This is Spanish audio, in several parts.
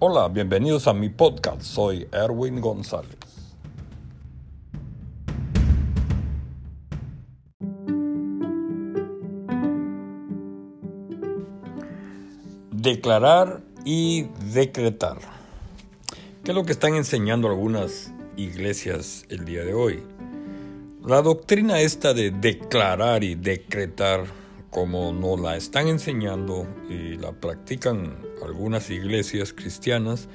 Hola, bienvenidos a mi podcast. Soy Erwin González. Declarar y decretar. ¿Qué es lo que están enseñando algunas iglesias el día de hoy? La doctrina esta de declarar y decretar, como nos la están enseñando y la practican algunas iglesias cristianas,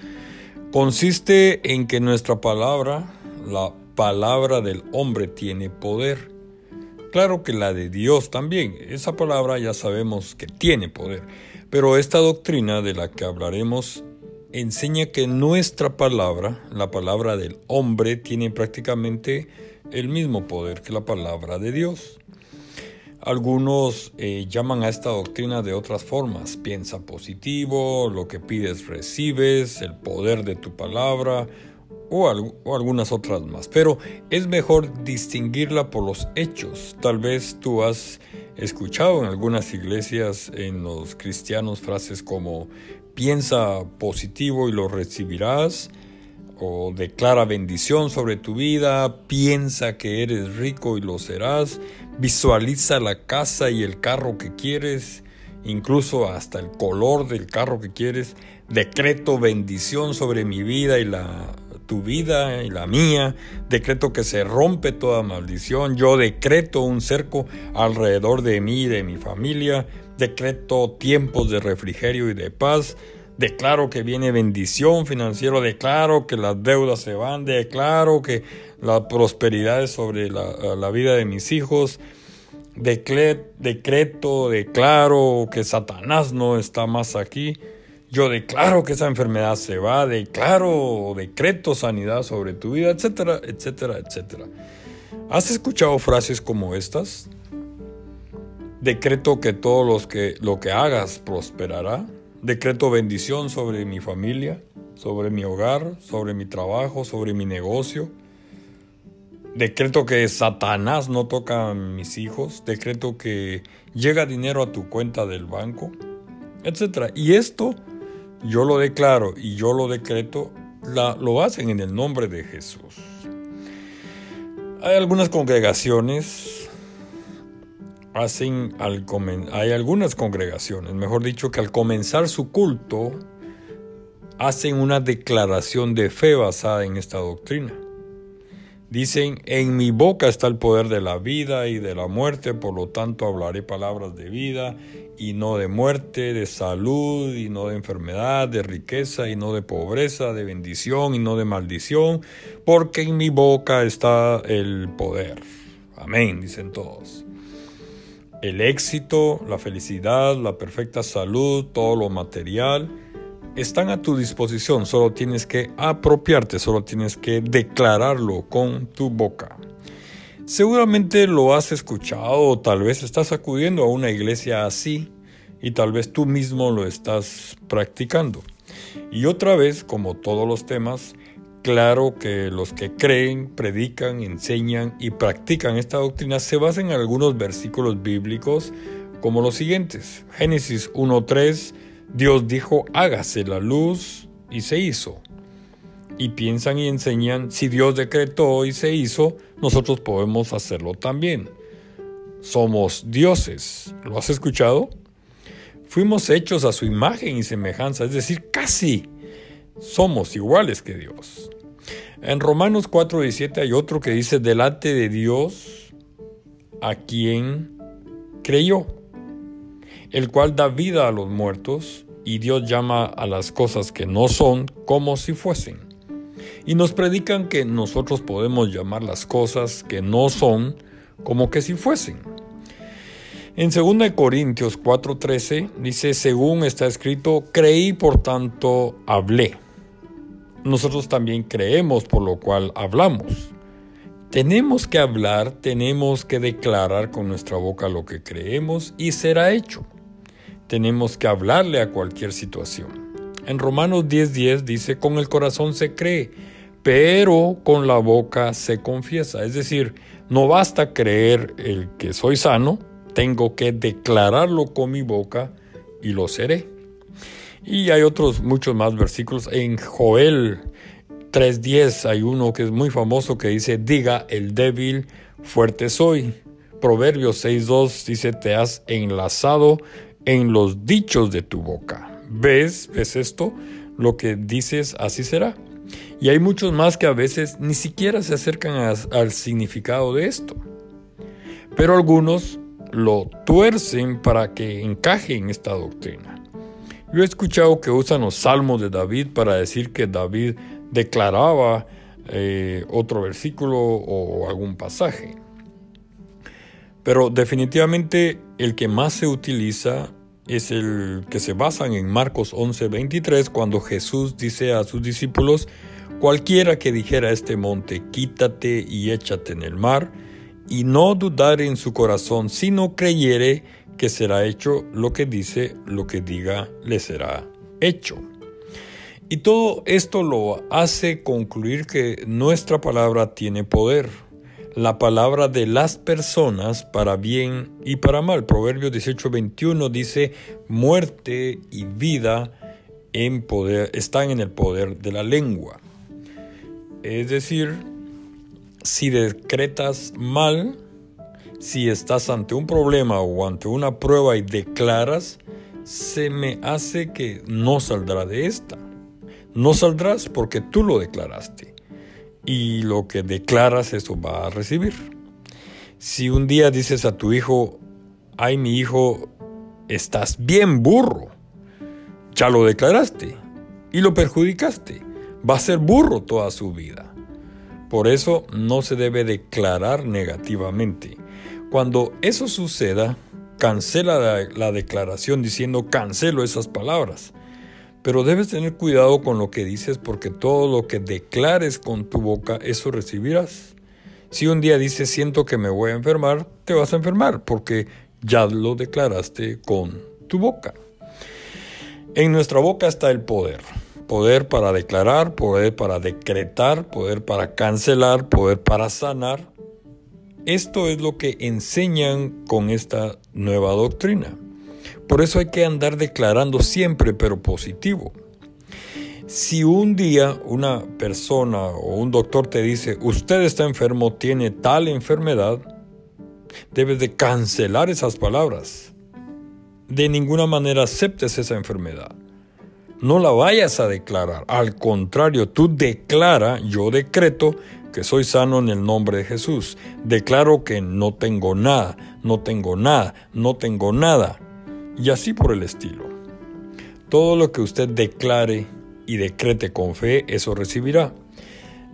consiste en que nuestra palabra, la palabra del hombre, tiene poder. Claro que la de Dios también, esa palabra ya sabemos que tiene poder, pero esta doctrina de la que hablaremos enseña que nuestra palabra, la palabra del hombre, tiene prácticamente el mismo poder que la palabra de Dios. Algunos eh, llaman a esta doctrina de otras formas. Piensa positivo, lo que pides recibes, el poder de tu palabra o, o, algunas otras más. Pero es mejor distinguirla por los hechos. Tal vez tú has escuchado en algunas iglesias, en los cristianos, frases como piensa positivo y lo recibirás o declara bendición sobre tu vida, piensa que eres rico y lo serás, visualiza la casa y el carro que quieres, incluso hasta el color del carro que quieres, decreto bendición sobre mi vida y la tu vida y la mía, decreto que se rompe toda maldición, yo decreto un cerco alrededor de mí y de mi familia, decreto tiempos de refrigerio y de paz, declaro que viene bendición financiera, declaro que las deudas se van, declaro que la prosperidad sobre la, vida de mis hijos, decreto, declaro que Satanás no está más aquí, yo declaro que esa enfermedad se va, declaro, decreto sanidad sobre tu vida, etcétera, etcétera, etcétera. ¿Has escuchado frases como estas? Decreto que todo que, lo que hagas prosperará. Decreto bendición sobre mi familia, sobre mi hogar, sobre mi trabajo, sobre mi negocio. Decreto que Satanás no toca a mis hijos. Decreto que llega dinero a tu cuenta del banco, etc. Y esto yo lo declaro y yo lo decreto, lo hacen en el nombre de Jesús. Hay algunas congregaciones hacen al hay algunas congregaciones, mejor dicho, que al comenzar su culto hacen una declaración de fe basada en esta doctrina. Dicen, en mi boca está el poder de la vida y de la muerte, por lo tanto hablaré palabras de vida y no de muerte, de salud y no de enfermedad, de riqueza y no de pobreza, de bendición y no de maldición, porque en mi boca está el poder. Amén, dicen todos el éxito, la felicidad, la perfecta salud, todo lo material, están a tu disposición. Solo tienes que apropiarte, solo tienes que declararlo con tu boca. Seguramente lo has escuchado o tal vez estás acudiendo a una iglesia así y tal vez tú mismo lo estás practicando. Y otra vez, como todos los temas, Claro que los que creen, predican, enseñan y practican esta doctrina se basan en algunos versículos bíblicos como los siguientes. Génesis 1.3, Dios dijo, hágase la luz y se hizo. Y piensan y enseñan, si Dios decretó y se hizo, nosotros podemos hacerlo también. Somos dioses. ¿Lo has escuchado? Fuimos hechos a su imagen y semejanza, es decir, casi somos iguales que Dios. En Romanos 4:17 hay otro que dice, delante de Dios, a quien creyó, el cual da vida a los muertos, y Dios llama a las cosas que no son como si fuesen. Y nos predican que nosotros podemos llamar las cosas que no son como que si fuesen. En 2 Corintios 4:13 dice, según está escrito, creí por tanto hablé nosotros también creemos por lo cual hablamos. Tenemos que hablar, tenemos que declarar con nuestra boca lo que creemos y será hecho. Tenemos que hablarle a cualquier situación. En Romanos 10:10 dice, con el corazón se cree, pero con la boca se confiesa. Es decir, no basta creer el que soy sano, tengo que declararlo con mi boca y lo seré. Y hay otros muchos más versículos. En Joel 3.10 hay uno que es muy famoso que dice, diga el débil, fuerte soy. Proverbios 6.2 dice, te has enlazado en los dichos de tu boca. ¿Ves? ¿Ves esto? Lo que dices, así será. Y hay muchos más que a veces ni siquiera se acercan al significado de esto. Pero algunos lo tuercen para que encaje en esta doctrina. Yo he escuchado que usan los salmos de David para decir que David declaraba eh, otro versículo o algún pasaje. Pero definitivamente el que más se utiliza es el que se basan en Marcos 11:23 cuando Jesús dice a sus discípulos, cualquiera que dijera a este monte, quítate y échate en el mar, y no dudar en su corazón, sino creyere que será hecho lo que dice, lo que diga le será hecho. Y todo esto lo hace concluir que nuestra palabra tiene poder. La palabra de las personas para bien y para mal. Proverbios 18:21 dice, muerte y vida en poder, están en el poder de la lengua. Es decir, si decretas mal, si estás ante un problema o ante una prueba y declaras, se me hace que no saldrá de esta. No saldrás porque tú lo declaraste. Y lo que declaras, eso va a recibir. Si un día dices a tu hijo, ay mi hijo, estás bien burro, ya lo declaraste y lo perjudicaste. Va a ser burro toda su vida. Por eso no se debe declarar negativamente. Cuando eso suceda, cancela la, declaración diciendo cancelo esas palabras. Pero debes tener cuidado con lo que dices porque todo lo que declares con tu boca, eso recibirás. Si un día dices siento que me voy a enfermar, te vas a enfermar porque ya lo declaraste con tu boca. En nuestra boca está el poder poder para declarar, poder para decretar, poder para cancelar, poder para sanar. Esto es lo que enseñan con esta nueva doctrina. Por eso hay que andar declarando siempre, pero positivo. Si un día una persona o un doctor te dice, usted está enfermo, tiene tal enfermedad, debes de cancelar esas palabras. De ninguna manera aceptes esa enfermedad no la vayas a declarar. Al contrario, tú declara, yo decreto que soy sano en el nombre de Jesús. Declaro que no tengo nada, no tengo nada, no tengo nada. Y así por el estilo. Todo lo que usted declare y decrete con fe, eso recibirá.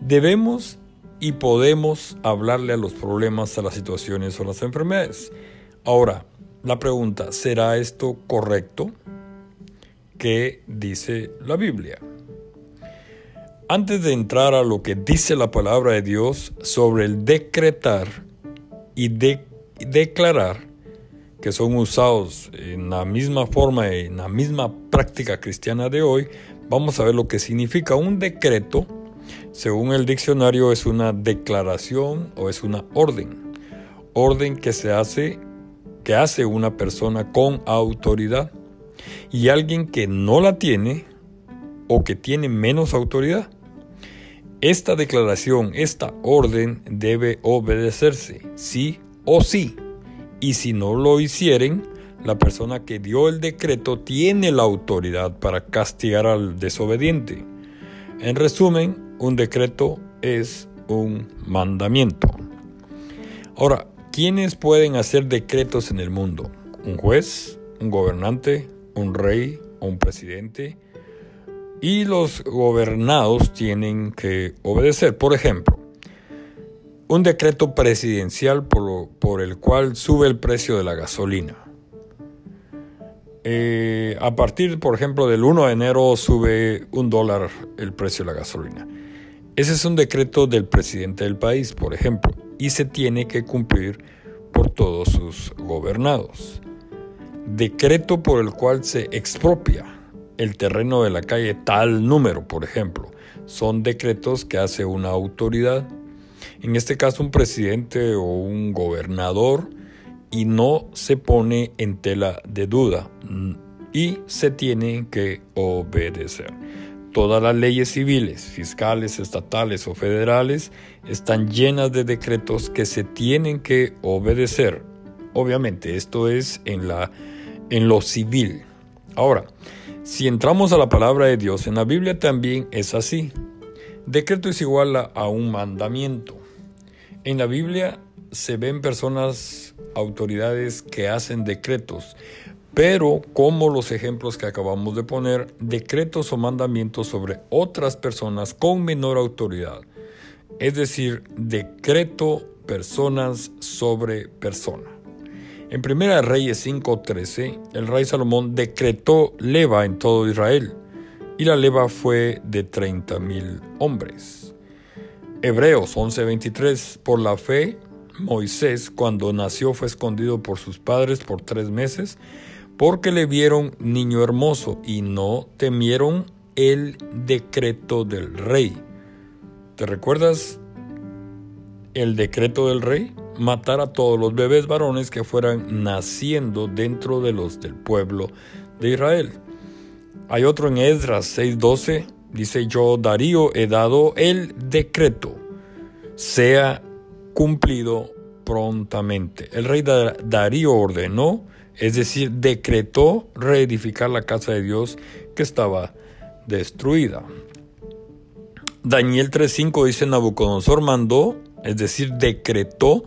Debemos y podemos hablarle a los problemas, a las situaciones o las enfermedades. Ahora, la pregunta, ¿será esto correcto? que dice la Biblia. Antes de entrar a lo que dice la palabra de Dios sobre el decretar y declarar, que son usados en la misma forma, en la misma práctica cristiana de hoy, vamos a ver lo que significa un decreto. Según el diccionario es una declaración o es una orden. Orden que se hace que hace una persona con autoridad y alguien que no la tiene o que tiene menos autoridad. Esta declaración, esta orden debe obedecerse, sí o sí. Y si no lo hicieren, la persona que dio el decreto tiene la autoridad para castigar al desobediente. En resumen, un decreto es un mandamiento. Ahora, ¿quiénes pueden hacer decretos en el mundo? ¿Un juez? ¿Un gobernante? un rey un presidente y los gobernados tienen que obedecer. Por ejemplo, un decreto presidencial por, el cual sube el precio de la gasolina. Eh, a partir, por ejemplo, del 1 de enero sube un dólar el precio de la gasolina. Ese es un decreto del presidente del país, por ejemplo, y se tiene que cumplir por todos sus gobernados decreto por el cual se expropia el terreno de la calle tal número, por ejemplo. Son decretos que hace una autoridad, en este caso un presidente o un gobernador, y no se pone en tela de duda. y se tienen que obedecer. Todas las leyes civiles, fiscales, estatales o federales están llenas de decretos que se tienen que obedecer. Obviamente, esto es en, la, en lo civil. Ahora, si entramos a la palabra de Dios, en la Biblia también es así. Decreto es igual a un mandamiento. En la Biblia se ven personas, autoridades que hacen decretos, pero como los ejemplos que acabamos de poner, decretos o mandamientos sobre otras personas con menor autoridad. Es decir, decreto personas sobre persona. En 1 Reyes 5:13, el rey Salomón decretó leva en todo Israel, y la leva fue de 30.000 hombres. Hebreos 11:23, por la fe, Moisés cuando nació fue escondido por sus padres por tres meses, porque le vieron niño hermoso y no temieron el decreto del rey. ¿Te recuerdas el decreto del rey? Matar a todos los bebés varones que fueran naciendo dentro de los del pueblo de Israel. Hay otro en Esdras 6:12, dice yo Darío he dado el decreto, sea cumplido prontamente. El rey Darío ordenó es decir, decretó reedificar la casa de Dios que estaba destruida. Daniel 3.5 dice Nabucodonosor mandó, es decir, decretó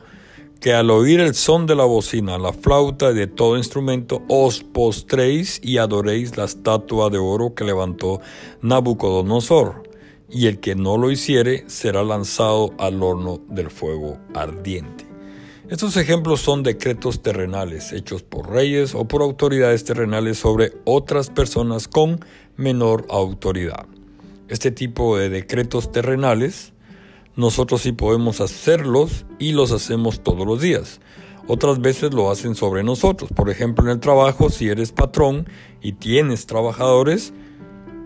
que al oír el son de la bocina, la flauta y de todo instrumento, os postréis y adoréis la estatua de oro que levantó Nabucodonosor, y el que no lo hiciere será lanzado al horno del fuego ardiente. Estos ejemplos son decretos terrenales hechos por reyes o por autoridades terrenales sobre otras personas con menor autoridad. Este tipo de decretos terrenales nosotros sí podemos hacerlos y los hacemos todos los días. Otras veces lo hacen sobre nosotros. Por ejemplo, en el trabajo, si eres patrón y tienes trabajadores,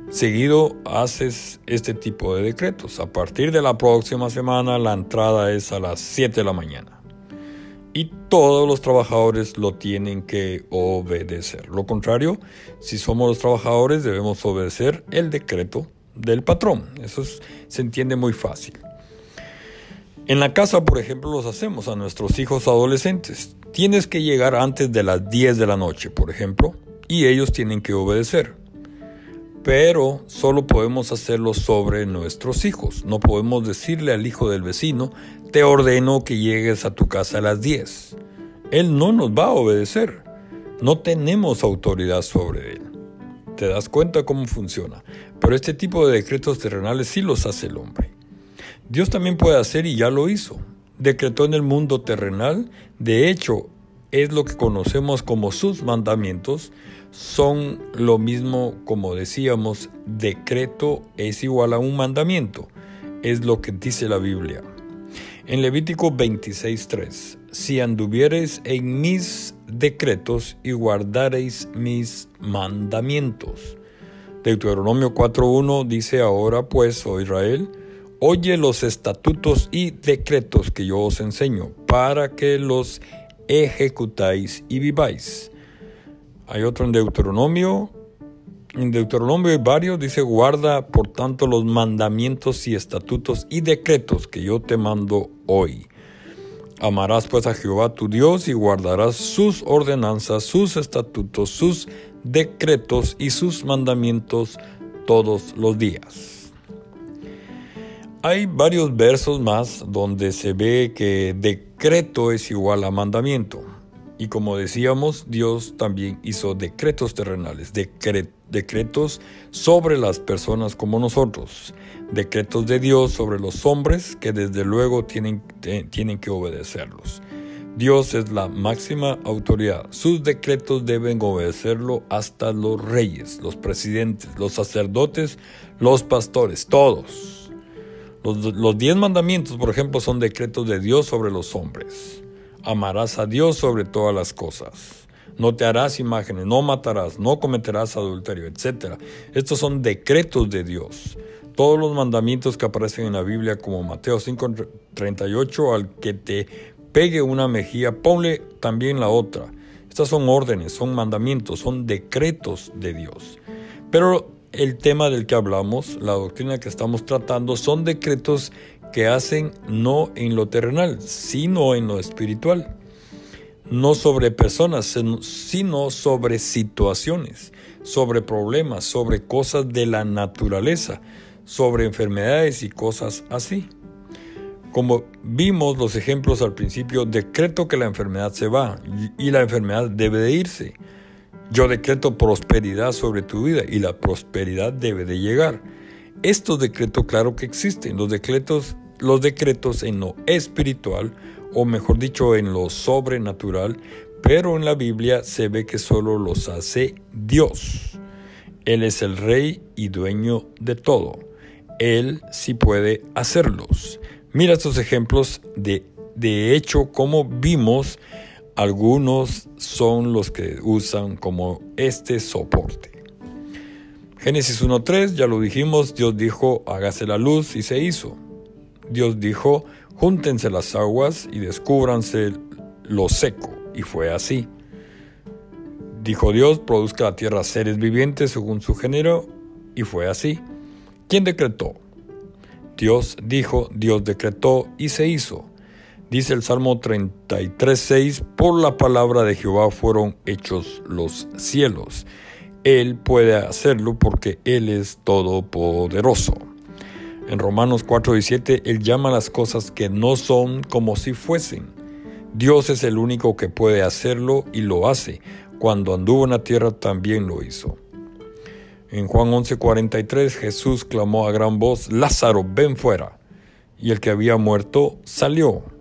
seguido haces este tipo de decretos. A partir de la próxima semana, la entrada es a las 7 de la mañana y todos los trabajadores lo tienen que obedecer. Lo contrario, si somos los trabajadores debemos obedecer el decreto del patrón. Eso se entiende muy fácil. En la casa, por ejemplo, los hacemos a nuestros hijos adolescentes. Tienes que llegar antes de las 10 de la noche, por ejemplo, y ellos tienen que obedecer. Pero solo podemos hacerlo sobre nuestros hijos. No podemos decirle al hijo del vecino, te ordeno que llegues a tu casa a las 10. Él no nos va a obedecer. No tenemos autoridad sobre él. ¿Te das cuenta cómo funciona? Pero este tipo de decretos terrenales sí los hace el hombre. Dios también puede hacer y ya lo hizo. Decretó en el mundo terrenal, de hecho, es lo que conocemos como sus mandamientos, son lo mismo como decíamos, decreto es igual a un mandamiento, es lo que dice la Biblia. En Levítico 26:3, si anduviereis en mis decretos y guardareis mis mandamientos. Deuteronomio 4:1 dice ahora pues, oh Israel, oye los estatutos y decretos que yo os enseño, para que los ejecutáis y viváis. Hay otro en Deuteronomio en Deuteronomio hay varios, dice, guarda por tanto los mandamientos y estatutos y decretos que yo te mando hoy. Amarás pues a Jehová tu Dios y guardarás sus ordenanzas, sus estatutos, sus decretos y sus mandamientos todos los días. Hay varios versos más donde se ve que decreto es igual a mandamiento. Y como decíamos, Dios también hizo decretos terrenales, decretos sobre las personas como nosotros, decretos de Dios sobre los hombres que desde luego tienen, tienen que obedecerlos. Dios es la máxima autoridad. Sus decretos deben obedecerlo hasta los reyes, los presidentes, los sacerdotes, los pastores, todos. Los, los diez mandamientos, por ejemplo, son decretos de Dios sobre los hombres. Amarás a Dios sobre todas las cosas. No te harás imágenes, no matarás, no cometerás adulterio, etc. Estos son decretos de Dios. Todos los mandamientos que aparecen en la Biblia, como Mateo 5:38, al que te pegue una mejilla, ponle también la otra. Estas son órdenes, son mandamientos, son decretos de Dios. Pero el tema del que hablamos, la doctrina que estamos tratando, son decretos que hacen no en lo terrenal, sino en lo espiritual. No sobre personas, sino sobre situaciones, sobre problemas, sobre cosas de la naturaleza, sobre enfermedades y cosas así. Como vimos los ejemplos al principio, decreto que la enfermedad se va y la enfermedad debe de irse. Yo decreto prosperidad sobre tu vida y la prosperidad debe de llegar. Estos decretos claro que existen, los decretos, los decretos en lo espiritual, o mejor dicho, en lo sobrenatural, pero en la Biblia se ve que solo los hace Dios. Él es el rey y dueño de todo. Él sí puede hacerlos. Mira estos ejemplos de, de hecho, como vimos algunos son los que usan como este soporte. Génesis 1.3, ya lo dijimos, Dios dijo, hágase la luz y se hizo. Dios dijo, júntense las aguas y descúbranse lo seco, y fue así. Dijo Dios, produzca la tierra seres vivientes según su género, y fue así. ¿Quién decretó? Dios dijo, Dios decretó y se hizo. Dice el Salmo 33.6, por la palabra de Jehová fueron hechos los cielos. Él puede hacerlo porque Él es todopoderoso. En Romanos 4.17, Él llama las cosas que no son como si fuesen. Dios es el único que puede hacerlo y lo hace. Cuando anduvo en la tierra también lo hizo. En Juan 11:43 Jesús clamó a gran voz, Lázaro, ven fuera. Y el que había muerto salió.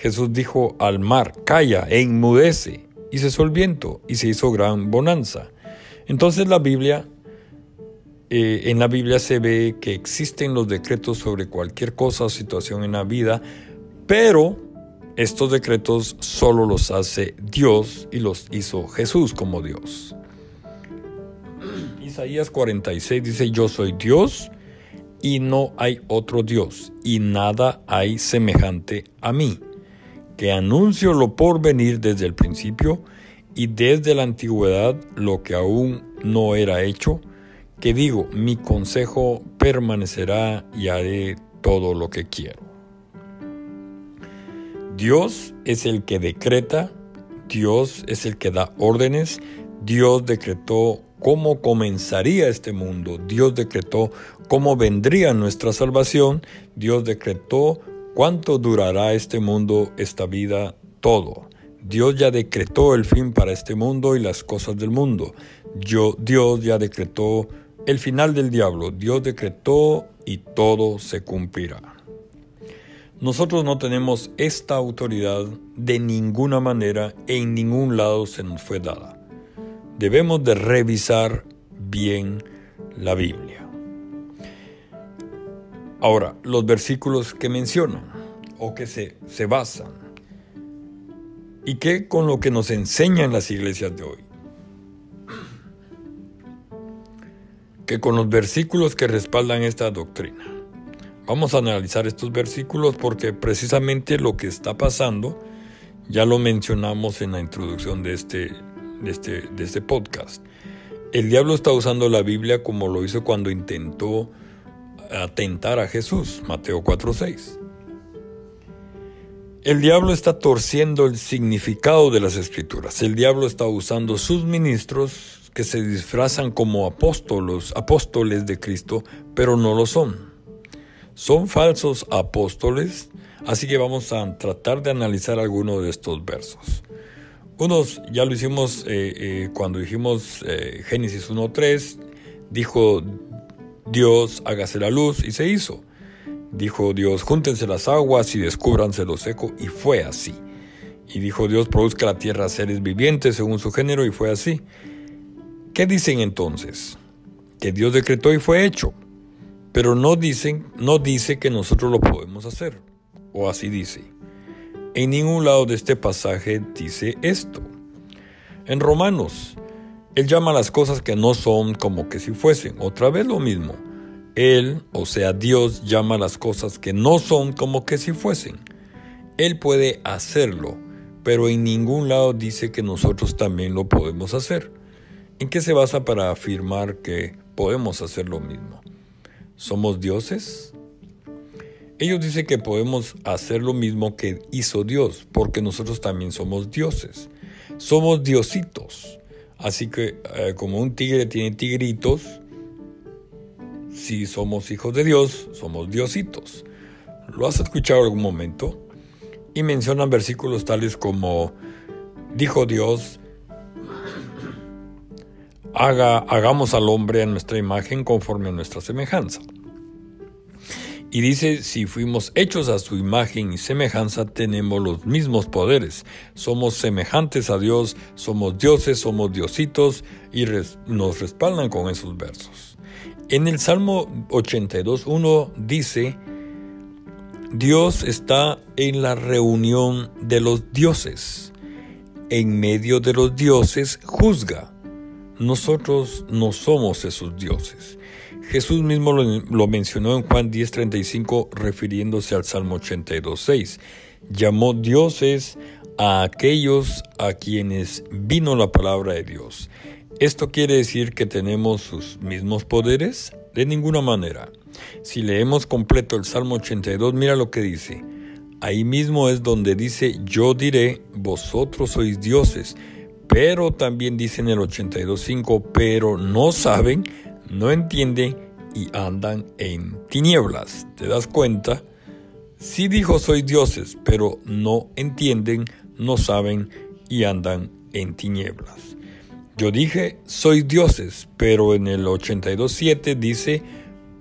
Jesús dijo al mar, calla e inmudece, y cesó el viento, y se hizo gran bonanza. Entonces la Biblia, eh, en la Biblia se ve que existen los decretos sobre cualquier cosa o situación en la vida, pero estos decretos solo los hace Dios y los hizo Jesús como Dios. Isaías 46 dice, yo soy Dios y no hay otro Dios, y nada hay semejante a mí que anuncio lo por venir desde el principio y desde la antigüedad lo que aún no era hecho, que digo, mi consejo permanecerá y haré todo lo que quiero. Dios es el que decreta, Dios es el que da órdenes, Dios decretó cómo comenzaría este mundo, Dios decretó cómo vendría nuestra salvación, Dios decretó ¿Cuánto durará este mundo, esta vida, todo? Dios ya decretó el fin para este mundo y las cosas del mundo. Yo, Dios ya decretó el final del diablo. Dios decretó y todo se cumplirá. Nosotros no tenemos esta autoridad de ninguna manera en ningún lado se nos fue dada. Debemos de revisar bien la Biblia. Ahora, los versículos que menciono o que se, se basan. ¿Y qué con lo que nos enseñan las iglesias de hoy? Que con los versículos que respaldan esta doctrina. Vamos a analizar estos versículos porque precisamente lo que está pasando ya lo mencionamos en la introducción de este, de este, de este podcast. El diablo está usando la Biblia como lo hizo cuando intentó atentar a Jesús, Mateo 4:6. El diablo está torciendo el significado de las escrituras. El diablo está usando sus ministros que se disfrazan como apóstolos, apóstoles de Cristo, pero no lo son. Son falsos apóstoles, así que vamos a tratar de analizar algunos de estos versos. Unos ya lo hicimos eh, eh, cuando dijimos eh, Génesis 1.3, dijo Dios, hágase la luz y se hizo. Dijo Dios, júntense las aguas y descúbranse lo seco, y fue así. Y dijo Dios, produzca la tierra seres vivientes según su género, y fue así. ¿Qué dicen entonces? Que Dios decretó y fue hecho. Pero no dicen, no dice que nosotros lo podemos hacer. O así dice. En ningún lado de este pasaje dice esto. En Romanos él llama las cosas que no son como que si fuesen. Otra vez lo mismo. Él, o sea, Dios, llama las cosas que no son como que si fuesen. Él puede hacerlo, pero en ningún lado dice que nosotros también lo podemos hacer. ¿En qué se basa para afirmar que podemos hacer lo mismo? ¿Somos dioses? Ellos dicen que podemos hacer lo mismo que hizo Dios, porque nosotros también somos dioses. Somos diositos. Así que eh, como un tigre tiene tigritos, si somos hijos de Dios, somos diositos. ¿Lo has escuchado algún momento? Y mencionan versículos tales como, dijo Dios, Haga, hagamos al hombre a nuestra imagen conforme a nuestra semejanza. Y dice, si fuimos hechos a su imagen y semejanza, tenemos los mismos poderes. Somos semejantes a Dios, somos dioses, somos diositos y nos respaldan con esos versos. En el Salmo 82.1 dice, Dios está en la reunión de los dioses. En medio de los dioses juzga. Nosotros no somos esos dioses. Jesús mismo lo, mencionó en Juan 10:35 refiriéndose al Salmo 82:6. Llamó dioses a aquellos a quienes vino la palabra de Dios. ¿Esto quiere decir que tenemos sus mismos poderes? De ninguna manera. Si leemos completo el Salmo 82, mira lo que dice. Ahí mismo es donde dice, yo diré, vosotros sois dioses. Pero también dice en el 82.5, pero no saben no entienden y andan en tinieblas. ¿Te das cuenta? Sí dijo soy dioses, pero no entienden, no saben y andan en tinieblas. Yo dije soy dioses, pero en el 82.7 dice,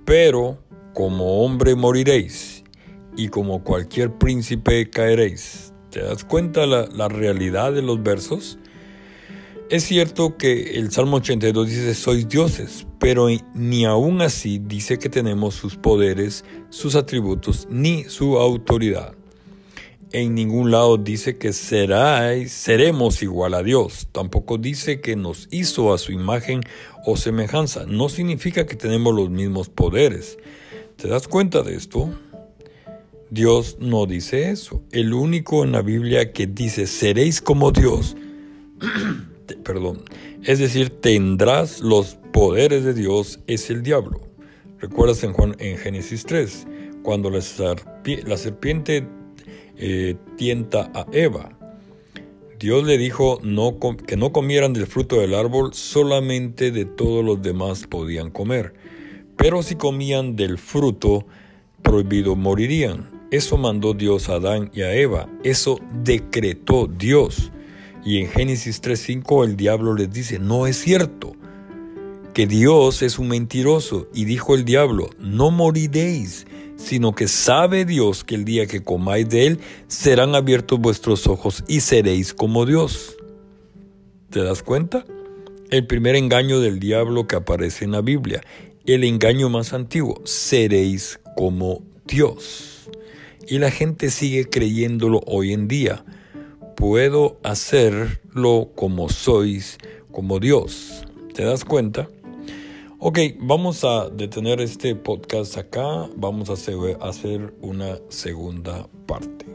pero como hombre moriréis y como cualquier príncipe caeréis. ¿Te das cuenta la, la realidad de los versos? Es cierto que el Salmo 82 dice sois dioses, pero ni aún así dice que tenemos sus poderes, sus atributos, ni su autoridad. En ningún lado dice que seráis, seremos igual a Dios. Tampoco dice que nos hizo a su imagen o semejanza. No significa que tenemos los mismos poderes. ¿Te das cuenta de esto? Dios no dice eso. El único en la Biblia que dice seréis como Dios perdón, es decir, tendrás los poderes de Dios, es el diablo. ¿Recuerdas en, Juan, en Génesis 3, cuando la, serpiente eh, tienta a Eva? Dios le dijo que no comieran del fruto del árbol, solamente de todos los demás podían comer. Pero si comían del fruto prohibido morirían. Eso mandó Dios a Adán y a Eva. Eso decretó Dios. Y en Génesis 3.5 el diablo les dice, no es cierto, que Dios es un mentiroso. Y dijo el diablo, no moriréis, sino que sabe Dios que el día que comáis de él serán abiertos vuestros ojos y seréis como Dios. ¿Te das cuenta? El primer engaño del diablo que aparece en la Biblia, el engaño más antiguo, seréis como Dios. Y la gente sigue creyéndolo hoy en día puedo hacerlo como sois, como Dios. ¿Te das cuenta? Ok, vamos a detener este podcast acá. Vamos a hacer una segunda parte.